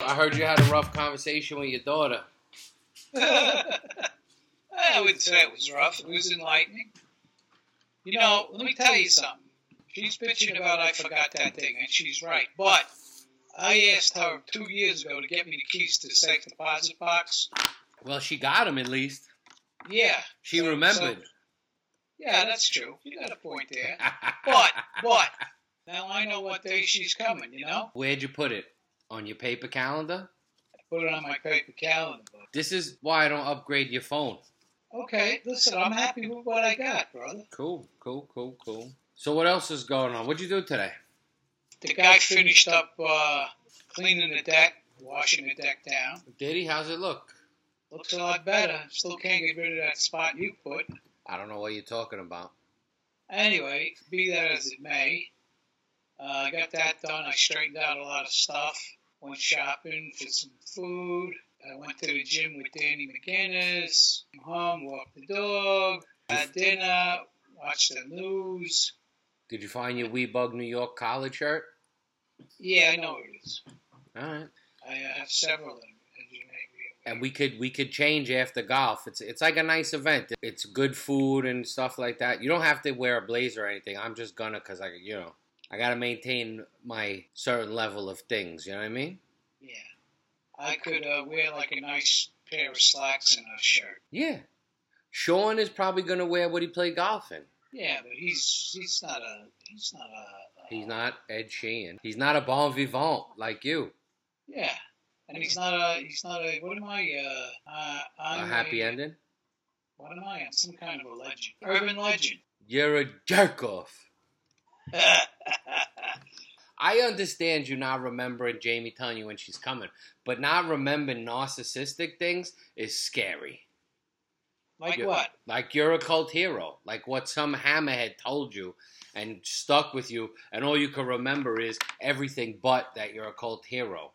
I heard you had a rough conversation with your daughter. I wouldn't say it was rough. It was enlightening. You know, let me tell you something. She's bitching about I forgot that thing, and she's right. But I asked her two years ago to get me the keys to the safe deposit box. Well, she got them at least. Yeah. She So- remembered. so- yeah, that's true. You got a point there. But, but, now I know what day she's coming, you know? Where'd you put it? On your paper calendar? I Put it on my paper calendar. This is why I don't upgrade your phone. Okay, listen, I'm happy with what I got, brother. Cool, cool, cool, cool. So what else is going on? What'd you do today? The guy finished up uh, cleaning the deck, washing the deck down. Did he? How's it look? Looks a lot better. Still can't get rid of that spot you put. I don't know what you're talking about. Anyway, be that as it may, uh, I got that done. I straightened out a lot of stuff. Went shopping for some food. I went to the gym with Danny McGinnis. Came home, walked the dog, had dinner, watched the news. Did you find your Weebug New York college shirt? Yeah, I know it is. All right. I uh, have several of them, as you may be. And we could we could change after golf. It's it's like a nice event. It's good food and stuff like that. You don't have to wear a blazer or anything. I'm just gonna cause I you know I gotta maintain my certain level of things. You know what I mean? Yeah. I could uh, wear like a nice pair of slacks and a shirt. Yeah. Sean is probably gonna wear what he played golf in. Yeah, but he's he's not a he's not a. He's not Ed Sheehan. He's not a bon vivant like you. Yeah, and he's not a he's not a what am I? Uh, uh, A I'm happy ending. What am I? I'm some kind of a legend, urban legend. You're a jerk off. I understand you not remembering Jamie telling you when she's coming, but not remembering narcissistic things is scary. like Yeah. what? Like you're a cult hero, like what some hammerhead told you and stuck with you, and all you can remember is everything but that you're a cult hero.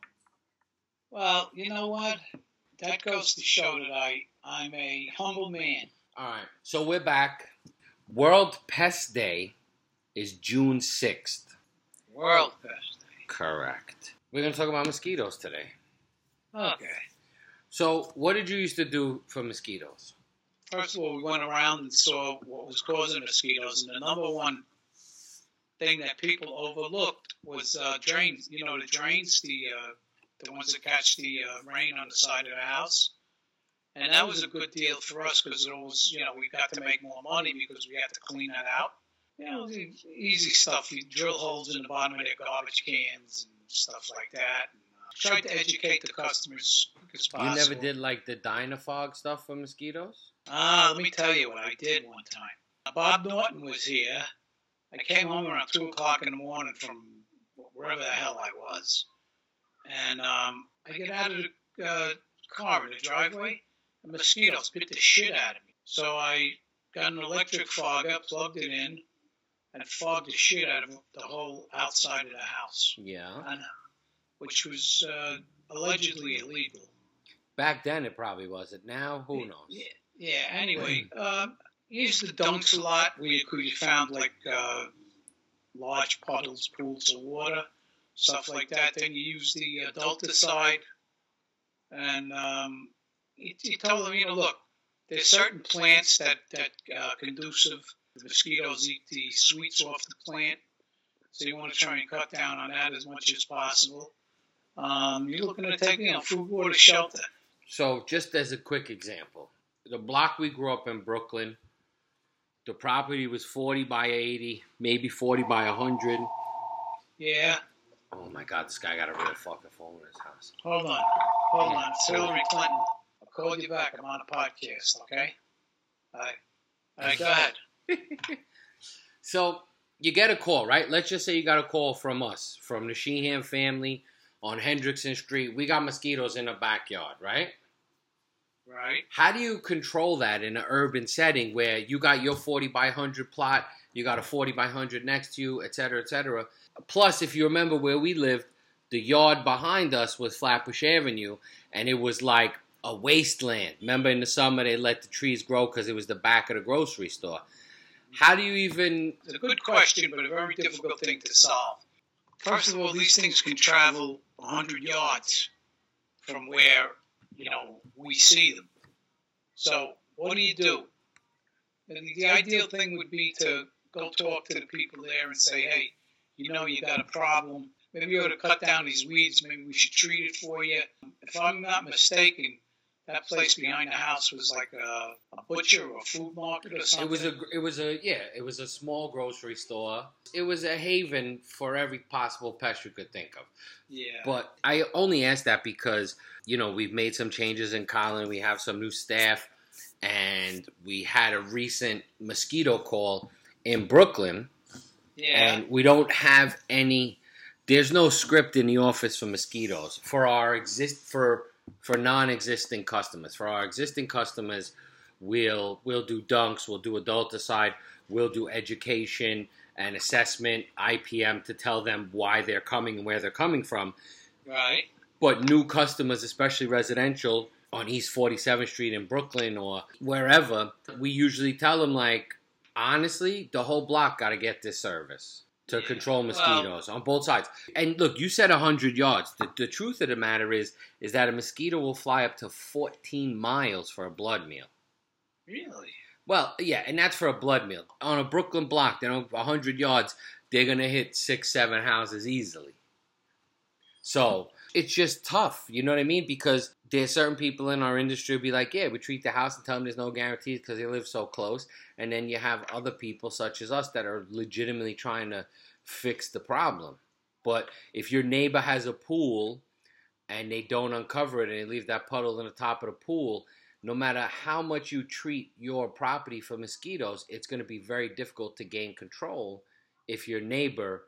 Well, you know what? That goes to show that I I'm a humble man. All right, so we're back. World Pest Day is June 6th. World best. Correct. We're going to talk about mosquitoes today. Okay. So, what did you used to do for mosquitoes? First of all, we went around and saw what was causing mosquitoes, and the number one thing that people overlooked was uh, drains. You know, the drains, the uh, the ones that catch the uh, rain on the side of the house. And that was a good deal for us because it was, you know, we got to make more money because we had to clean that out. You know, the easy stuff. You drill holes in the bottom of their garbage cans and stuff like that. And, uh, tried to educate the customers as quick as possible. You never did like the Dynafog stuff for mosquitoes? Ah, let me tell you what I did one time. Bob Norton was here. I came home around two o'clock in the morning from wherever the hell I was, and um, I get out of the uh, car in the driveway, and mosquitoes bit the shit out of me. So I got an electric fogger, plugged it in, and fogged the shit out of the whole outside of the house, Yeah. and, which was uh, allegedly illegal. Back then it probably wasn't. Now, who knows? Yeah, yeah. Anyway, um, used the dunks a lot where you could you found like uh, large puddles, pools of water, stuff like that. Then you use the adulticide, and um, he, he told them, you know, look, there's certain plants that that uh, conducive. The mosquitoes eat the sweets off the plant, so you want to try and cut down on that as much as possible. Um, you're looking to take, you know, food, water, shelter. So, just as a quick example, the block we grew up in, Brooklyn, the property was 40 by 80, maybe 40 by 100. Yeah. Oh my God, this guy got a real fucking phone in his house. Hold on. Hold on. It's Hillary Clinton. I'll call you back. I'm on a podcast, okay? All right. All right, go ahead. So, you get a call, right? Let's just say you got a call from us, from the Sheehan family on Hendrickson Street. We got mosquitoes in the backyard, right? Right. How do you control that in an urban setting where you got your 40 by 100 plot, you got a 40 by 100 next to you, et cetera, et cetera? Plus, if you remember where we lived, the yard behind us was Flatbush Avenue, and it was like a wasteland. Remember in the summer they let the trees grow because it was the back of the grocery store. How do you even? It's a good question, but a very difficult thing to solve. First of all, these things can travel 100 yards from where you know we see them. So what do you do? And the ideal thing would be to go talk to the people there and say, hey, you know, you got a problem. Maybe you ought to cut down these weeds. Maybe we should treat it for you. If I'm not mistaken, that place behind the house was like a, a, butcher or a food market or something. It was a, it was a, yeah, it was a small grocery store. It was a haven for every possible pest you could think of. Yeah. But I only asked that because you know we've made some changes in Collin. We have some new staff, and we had a recent mosquito call in Brooklyn. Yeah. And we don't have any. There's no script in the office for mosquitoes for our exist for for non-existing customers. For our existing customers, we'll we'll do dunks, we'll do adulticide, we'll do education and assessment, IPM to tell them why they're coming and where they're coming from. Right. But new customers, especially residential on East 47th Street in Brooklyn or wherever, we usually tell them like, honestly, the whole block got to get this service to Yeah. control mosquitoes on both sides. And look, you said 100 yards. The, the truth of the matter is is that a mosquito will fly up to 14 miles for a blood meal. Really? Well, yeah, and that's for a blood meal. On a Brooklyn block, they don't 100 yards, they're going to hit 6 7 houses easily. So, it's just tough, you know what I mean? Because there's certain people in our industry be like, yeah, we treat the house and tell them there's no guarantees because they live so close. And then you have other people such as us that are legitimately trying to fix the problem. But if your neighbor has a pool and they don't uncover it and they leave that puddle in the top of the pool, no matter how much you treat your property for mosquitoes, it's going to be very difficult to gain control if your neighbor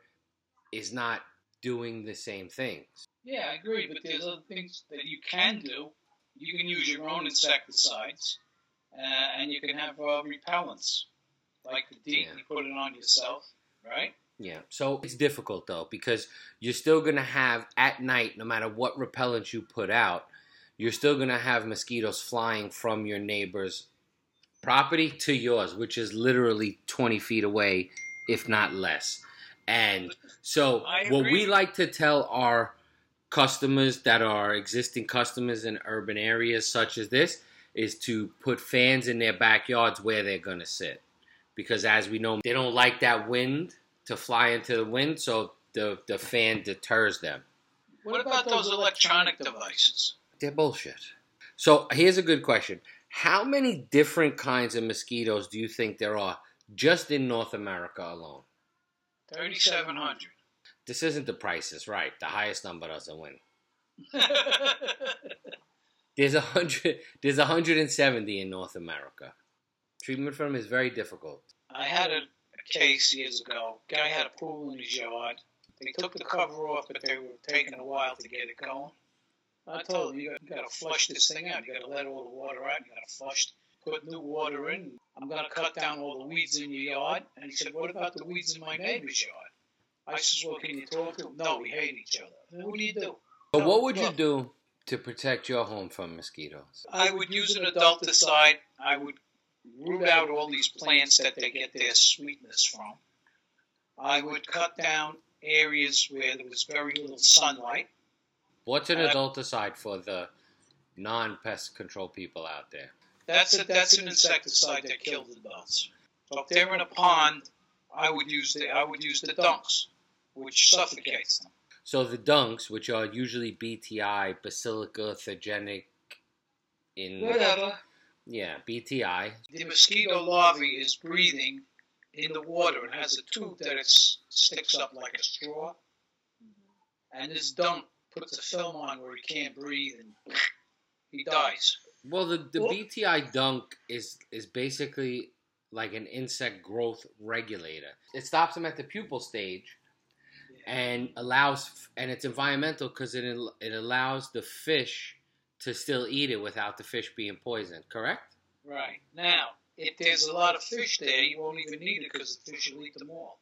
is not doing the same things. Yeah, I agree, but there's other things that you can do. You can use your own insecticides, uh, and you can have uh, repellents, like the DEET, Yeah. you put it on yourself, right? Yeah, so it's difficult though because you're still gonna have at night, no matter what repellent you put out, you're still gonna have mosquitoes flying from your neighbor's property to yours, which is literally 20 feet away, if not less. And so, what we like to tell our customers that are existing customers in urban areas such as this is to put fans in their backyards where they're gonna sit, because as we know, they don't like that wind to fly into the wind, so the the fan deters them. What about those electronic devices? They're bullshit. So here's a good question: How many different kinds of mosquitoes do you think there are just in North America alone? 3,700. This isn't the prices, right? The highest number doesn't win. There's a hundred. There's 170 in North America. Treatment for them is very difficult. I had a, a case years ago. Guy had a pool in his yard. They took the cover off, but they were taking a while to get it going. I told him, you got, you got to flush this thing out. You got to let all the water out. You got to flush, put new water in. I'm going to cut down all the weeds in your yard. And he said, what about the weeds in my neighbor's yard? I said, well, can you talk to him? No, we hate each other. I said, What do you do? But what would you do to protect your home from mosquitoes? I would use an adulticide. I would root out all these plants that they get their sweetness from. I would cut down areas where there was very little sunlight. What's an Uh, adulticide for the non-pest control people out there? That's a, that's an insecticide that kills the bugs. So if they're in a pond, I would use the I would use the dunks, which suffocates them. So the dunks, which are usually BTI, Bacillus thuringiensis, in Whatever. yeah BTI. The mosquito larvae is breathing in the water and has a tube that it sticks up like a straw. And this dunk puts a film on where he can't breathe and he dies. Well, the, the Well- BTI dunk is is basically like an insect growth regulator. It stops them at the pupal stage and allows and it's environmental because it it allows the fish to still eat it without the fish being poisoned. Correct? Right. Now, if there's a lot of fish there, you won't even need it because the fish will eat them all.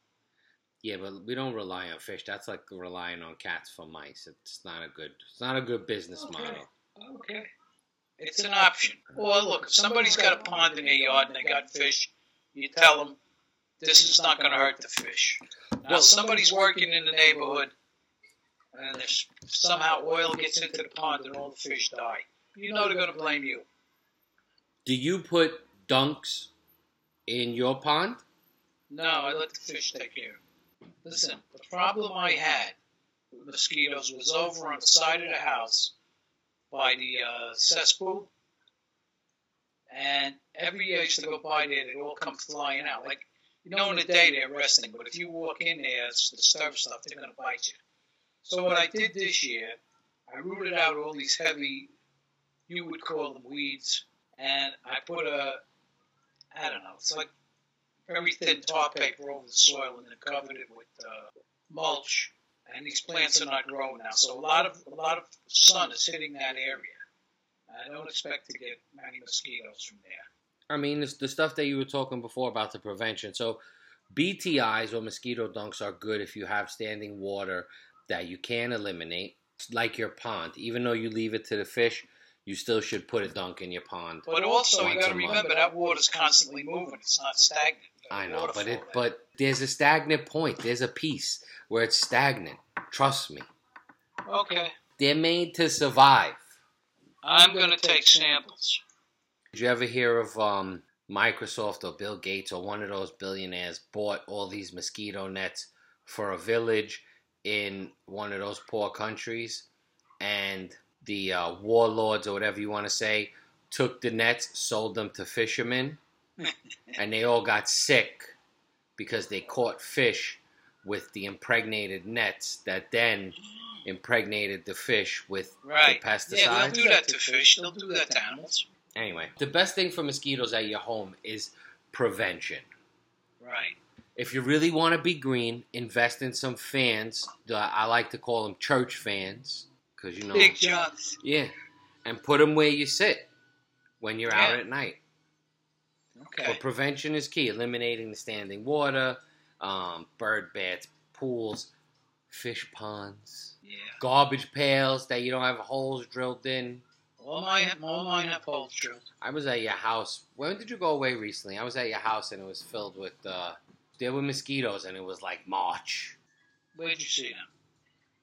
Yeah, but we don't rely on fish. That's like relying on cats for mice. It's not a good. It's not a good business Okay. model. Okay. It's an option. Or look, if somebody's got a pond in their yard and they got fish, you tell them this is not going to hurt the fish. Now, Well- if somebody's working in the neighborhood and if somehow oil gets into the pond and all the fish die, you know they're going to blame you. Do you put dunks in your pond? No, I let the fish take care. Listen, the problem I had with mosquitoes was over on the side of the house by the uh, cesspool, and every year I used to go by there, they'd all come flying out. Like you know, in the day they're resting, but if you walk in there, it's the stuff stuff, they're going to bite you. So what I did this year, I rooted out all these heavy, you would call them weeds, and I put a, I don't know, it's like very thin top paper over the soil and then covered it with uh, mulch. And these plants are not growing now, so a lot of a lot of sun is hitting that area. I don't expect to get many mosquitoes from there. I mean, it's the stuff that you were talking before about the prevention. So, BTIs or mosquito dunks are good if you have standing water that you can eliminate, like your pond. Even though you leave it to the fish, you still should put a dunk in your pond. But also, you got to remember that water's constantly moving; it's not stagnant. I know, but it but there's a stagnant point. There's a piece where it's stagnant. Trust me. Okay. They're made to survive. I'm going to take samples. Did you ever hear of um, Microsoft or Bill Gates or one of those billionaires bought all these mosquito nets for a village in one of those poor countries, and the uh, warlords or whatever you want to say took the nets, sold them to fishermen, and they all got sick because they caught fish with the impregnated nets that then impregnated the fish with right. the pesticides. Yeah, they'll do that to fish. They'll do that to animals. Anyway, the best thing for mosquitoes at your home is prevention. Right. If you really want to be green, invest in some fans. I like to call them church fans because you know big johns. Yeah, and put them where you sit when you're Yeah. out at night. Okay. But prevention is key. Eliminating the standing water, um, bird baths, pools, fish ponds, Yeah. garbage pails that you don't have holes drilled in. All mine, all mine have holes drilled. I was at your house. When did you go away recently? I was at your house and it was filled with. Uh, there were mosquitoes and it was like March. Where'd you see them?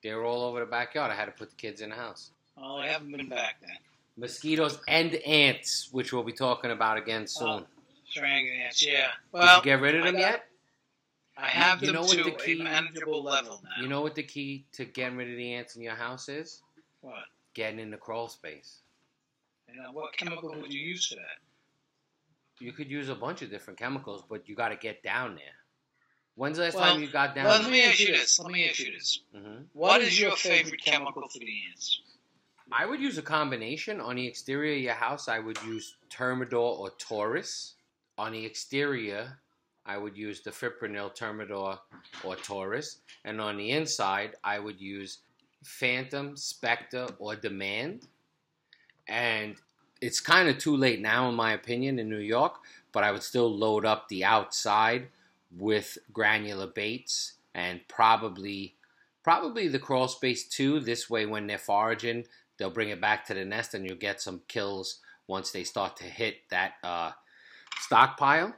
They were all over the backyard. I had to put the kids in the house. Oh, I haven't been back then. Mosquitoes and ants, which we'll be talking about again soon. Oh, Strangling ants, yeah. Did you get rid of them got- yet? I have You them know what to the key- a manageable level now. You know what the key to getting rid of the ants in your house is? what? Getting in the crawl space. And uh, what chemical would you use for that? You could use a bunch of different chemicals, but you got to get down there. When's the last Well, time you got down Well, let there? me ask you this. Let me ask you this. hmm What is your favorite chemical for the ants? I would use a combination. On the exterior of your house, I would use Termidor or Taurus. On the exterior, I would use the Fipronil, Termidor, or Taurus. And on the inside, I would use Phantom, Spectre, or Demand. And it's kind of too late now, in my opinion, in New York, but I would still load up the outside with granular baits and probably probably the crawl space too. This way, when they're foraging, they'll bring it back to the nest, and you'll get some kills once they start to hit that uh, stockpile.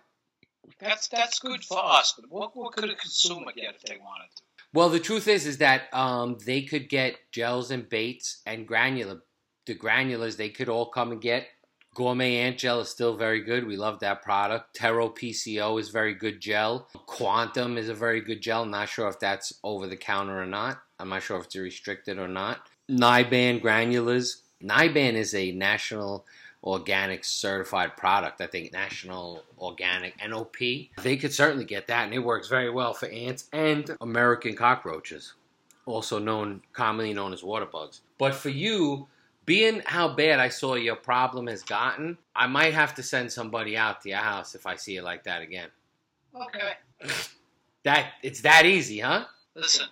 That's that's good for us, but what, what could a consumer get if they wanted to? Well, the truth is, is that um, they could get gels and baits and granular. The granulars they could all come and get. Gourmet ant gel is still very good. We love that product. Terro PCO is very good gel. Quantum is a very good gel. I'm Not sure if that's over the counter or not. I'm not sure if it's restricted or not. Niban granulars. Niban is a national organic certified product. I think National Organic NOP. They could certainly get that, and it works very well for ants and American cockroaches, also known commonly known as water bugs. But for you, being how bad I saw your problem has gotten, I might have to send somebody out to your house if I see it like that again. Okay. That it's that easy, huh? Listen,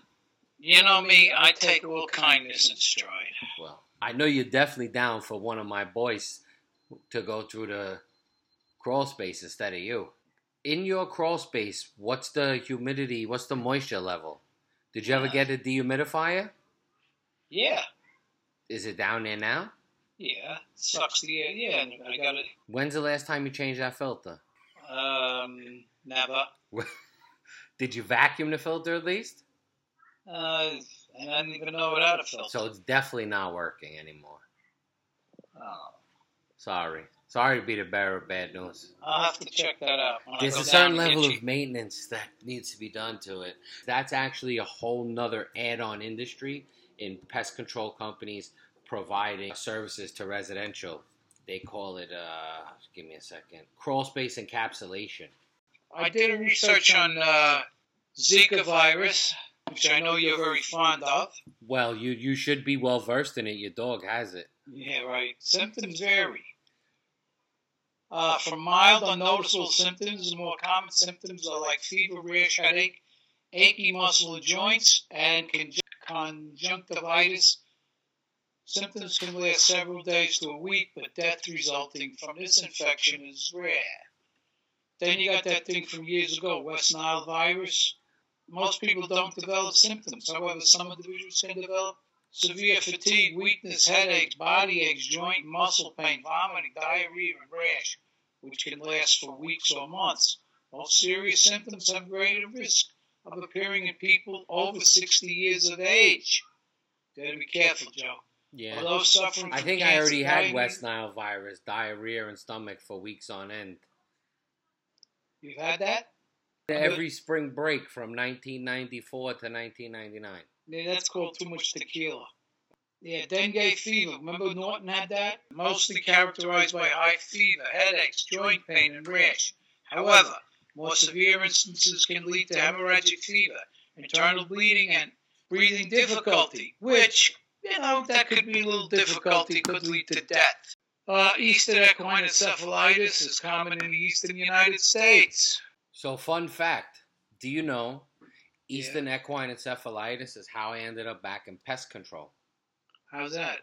you know me, I take all kindness in stride. Well, I know you're definitely down for one of my boys to go through the crawl space instead of you. In your crawl space, what's the humidity? What's the moisture level? Did you ever get a dehumidifier? Yeah, Is it down there now? yeah, sucks the air. Yeah, and I got it. When's the last time you changed that filter? Um, never. Did you vacuum the filter at least? Uh, I didn't even know it had a filter. So it's definitely not working anymore. Oh, Sorry. Sorry to be the bearer of bad news. I'll have to check that out. There's a certain level of maintenance that needs to be done to it. That's actually a whole nother add-on industry in pest control companies providing services to residential. They call it, uh, give me a second, crawl space encapsulation. I did a research on uh, Zika virus, which I know you're very fond of. Well, you you should be well versed in it. Your dog has it. Yeah, right. Symptoms vary. Uh, from mild, unnoticeable symptoms, the more common symptoms are like fever, rash, headache, achy muscle and joints, and conjunctivitis. Symptoms can last several days to a week, but death resulting from this infection is rare. Then you got that thing from years ago, West Nile virus. Most people don't develop symptoms. However, some individuals can develop severe fatigue, weakness, headaches, body aches, joint, muscle pain, vomiting, diarrhea, and rash, which can last for weeks or months. All serious symptoms have greater risk of appearing in people over 60 years of age. Gotta be careful, Joe. Yeah. Those suffering I think I already had diabetes- West Nile virus, diarrhea, and stomach for weeks on end. You've had that? Every spring break from 1994 to 1999. Yeah, that's called too much tequila. Yeah, dengue fever. Remember Norton had that? Mostly characterized by high fever, headaches, joint pain, and rash. However, more severe instances can lead to hemorrhagic fever, internal bleeding, and breathing difficulty, which, you know, that could be a little difficulty, could lead to death. Uh, Eastern equine encephalitis is common in the eastern United States. So, fun fact do you know Eastern equine encephalitis is how I ended up back in pest control? How's that?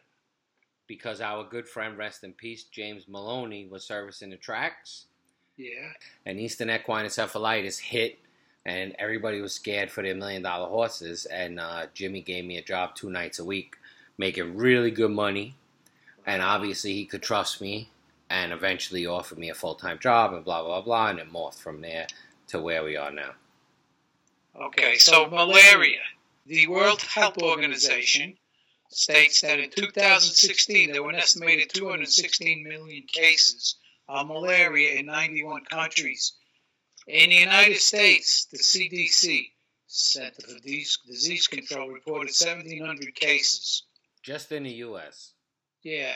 Because our good friend, rest in peace, James Maloney, was servicing the tracks, Yeah. and Eastern equine encephalitis hit, and everybody was scared for their million dollar horses. And uh, Jimmy gave me a job two nights a week, making really good money. And obviously, he could trust me, and eventually offered me a full time job, and blah, blah, blah. And it morphed from there to where we are now. Okay, so malaria. The World Health Organization states that in 2016 there were an estimated 216 million cases of malaria in 91 countries. In the United States, the CDC, Center for Disease Control, reported 1,700 cases. Just in the U.S. Yeah,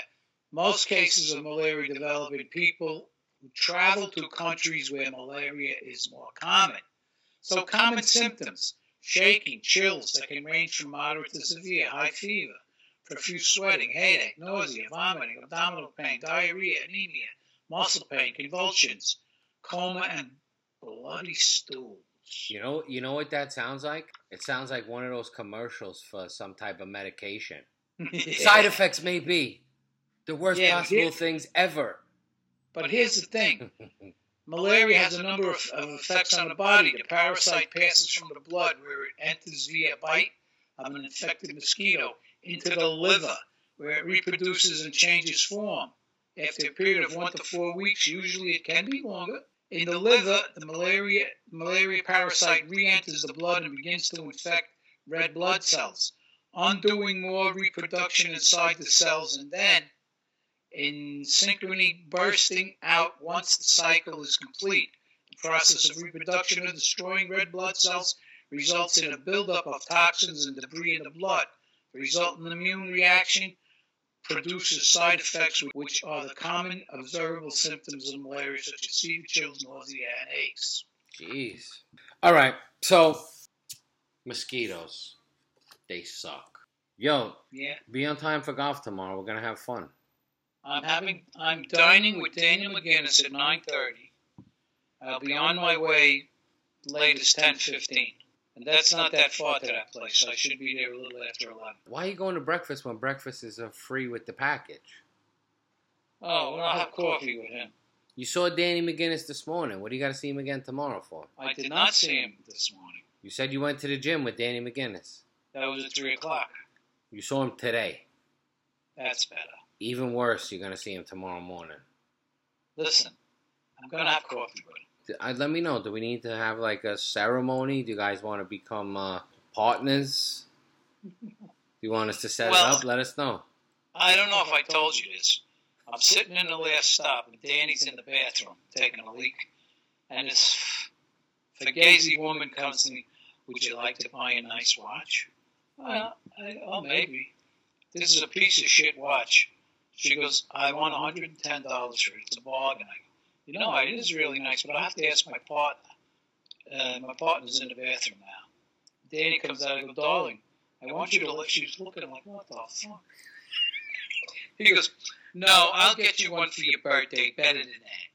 most cases of malaria develop in people who travel to countries where malaria is more common. So, common symptoms shaking, chills that can range from moderate to severe, high fever, profuse sweating, headache, nausea, vomiting, abdominal pain, diarrhea, anemia, muscle pain, convulsions, coma, and bloody stools. You know, you know what that sounds like? It sounds like one of those commercials for some type of medication. Side effects may be the worst Yeah, possible things ever. But here's the thing Malaria has a number of, of effects on the body. The parasite passes from the blood, where it enters via bite of an infected mosquito, into the liver, where it reproduces and changes form. After a period of one to four weeks, usually it can be longer, in the liver, the malaria, malaria parasite re enters the blood and begins to infect red blood cells, undoing more reproduction inside the cells, and then in synchrony bursting out once the cycle is complete. The process of reproduction and destroying red blood cells results in a buildup of toxins and debris in the blood. The resultant immune reaction produces side effects, which are the common observable symptoms of malaria, such as fever, chills, nausea, and aches. Jeez. All right. So, mosquitoes, they suck. Yo, Yeah, be on time for golf tomorrow. We're gonna have fun. I'm having. I'm dining with Daniel McGinnis at 9:30. I'll be on my way latest 10:15, and that's not that far to that place. I should be there a little after 11. Why are you going to breakfast when breakfast is uh, free with the package? Oh, well, I'll have coffee with him. You saw Danny McGinnis this morning. What do you got to see him again tomorrow for? I did not see him this morning. You said you went to the gym with Danny McGinnis. That was at three o'clock. You saw him today. That's better. Even worse, you're gonna see him tomorrow morning. Listen, I'm gonna have coffee with him. D- uh, let me know. Do we need to have like a ceremony? Do you guys want to become uh, partners? Do you want us to set Well- it up? Let us know. I don't know if I told you this. I'm sitting in the last stop, and Danny's in the bathroom taking a leak, and this fugazi woman comes to me. Would you like to buy a nice watch? Well, I, oh, maybe. This is a piece of shit watch. She goes, I want $110 for it. It's a bargain. I go, you know, it is really nice, but I have to ask my partner. Uh, my partner's in the bathroom now. Danny comes out and goes, darling, I want you to look. She's looking like, what the fuck? He goes, no, I'll get you one for your birthday, better than that.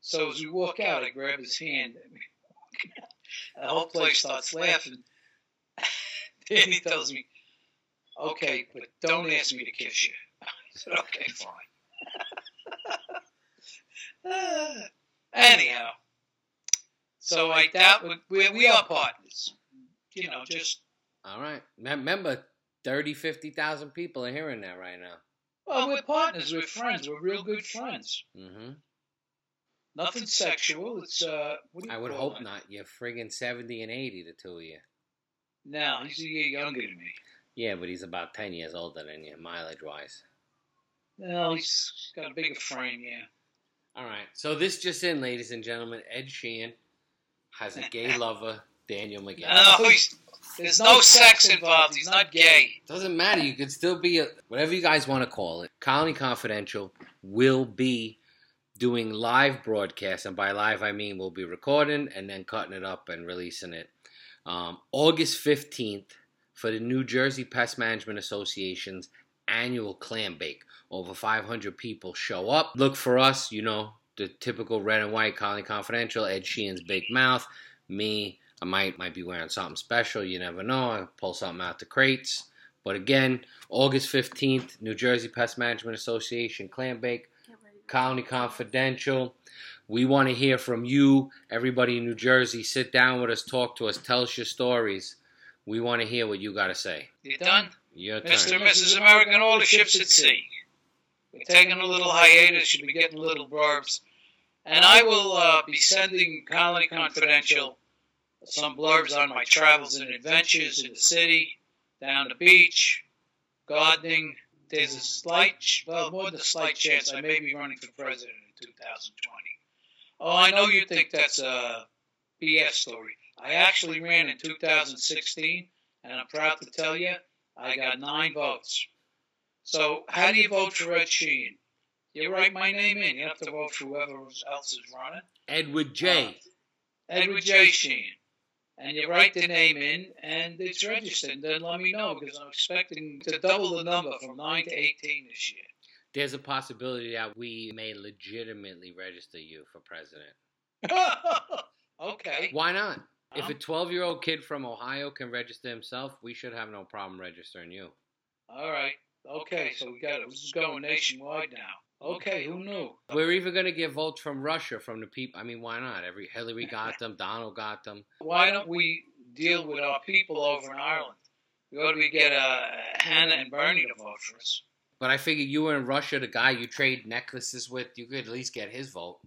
So as we walk out, I grab his hand. The whole place starts laughing. Danny tells me, okay, but don't ask me to kiss you. I said, okay, fine. Anyhow, so I doubt we, we are partners. You know, just All right. Remember, 30, 50,000 people are hearing that right now. well, we're partners. We're friends. We're real good friends. hmm Nothing sexual. It's uh. What do you I would hope it? not. You're friggin' 70 and 80, the two of you. No, he's a year younger than me. Yeah, but he's about 10 years older than you, mileage wise. No, he's got a bigger frame. Yeah. All right. So this just in, ladies and gentlemen, Ed Sheehan has a gay lover, Daniel McGinn. No, he's, there's no sex involved. He's not gay. Doesn't matter. You could still be a, whatever you guys want to call it. Colony Confidential will be doing live broadcasts, and by live I mean we'll be recording and then cutting it up and releasing it. Um, August fifteenth for the New Jersey Pest Management Association's annual clam bake. Over 500 people show up. Look for us, you know, the typical red and white Colony Confidential, Ed Sheehan's big mouth, me. I might might be wearing something special. You never know. I pull something out the crates. But again, August 15th, New Jersey Pest Management Association Clam Bake, Colony Confidential. We want to hear from you, everybody in New Jersey. Sit down with us, talk to us, tell us your stories. We want to hear what you got to say. You done? Your turn. Mr. and Mrs. American, all the ships at sea. Taking a little hiatus. You'll be getting little blurbs. And I will uh, be sending Colony Confidential some blurbs on my travels and adventures in the city, down the beach, gardening. There's a slight, well, more than a slight chance I may be running for president in 2020. Oh, I know you think that's a BS story. I actually ran in 2016, and I'm proud to tell you I got nine votes. So, how do you vote for Ed Sheehan? You write my name in. You have to vote for whoever else is running. Edward J. Uh, Edward J. Sheehan. And you write the name in, and it's registered. And then let me know because I'm expecting to double the number from 9 to 18 this year. There's a possibility that we may legitimately register you for president. okay. Why not? If a um, 12 year old kid from Ohio can register himself, we should have no problem registering you. All right. Okay, so we got it. This is going nationwide now. Okay, who knew? We're even going to get votes from Russia from the people. I mean, why not? Every Hillary got them, Donald got them. Why don't we deal with our people over in Ireland? Why do we get uh, Hannah and Bernie to vote for us? But I figure you were in Russia, the guy you trade necklaces with, you could at least get his vote.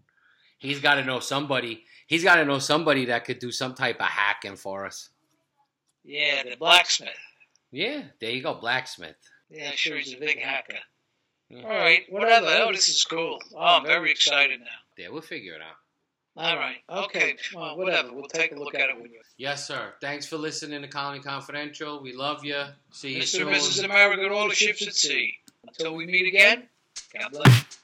He's got to know somebody. He's got to know somebody that could do some type of hacking for us. Yeah, the blacksmith. Yeah, there you go, blacksmith. Yeah, sure, he's a big hacker. Yeah. All right, whatever. Oh, this is cool. Oh, I'm very excited now. Yeah, we'll figure it out. All right. Okay. Well, whatever. We'll take a look at it when you. Yes, sir. Thanks for listening to Colony Confidential. We love you. See you Mr. soon. and Mrs. America, all the ships at sea. Until we meet again, God bless.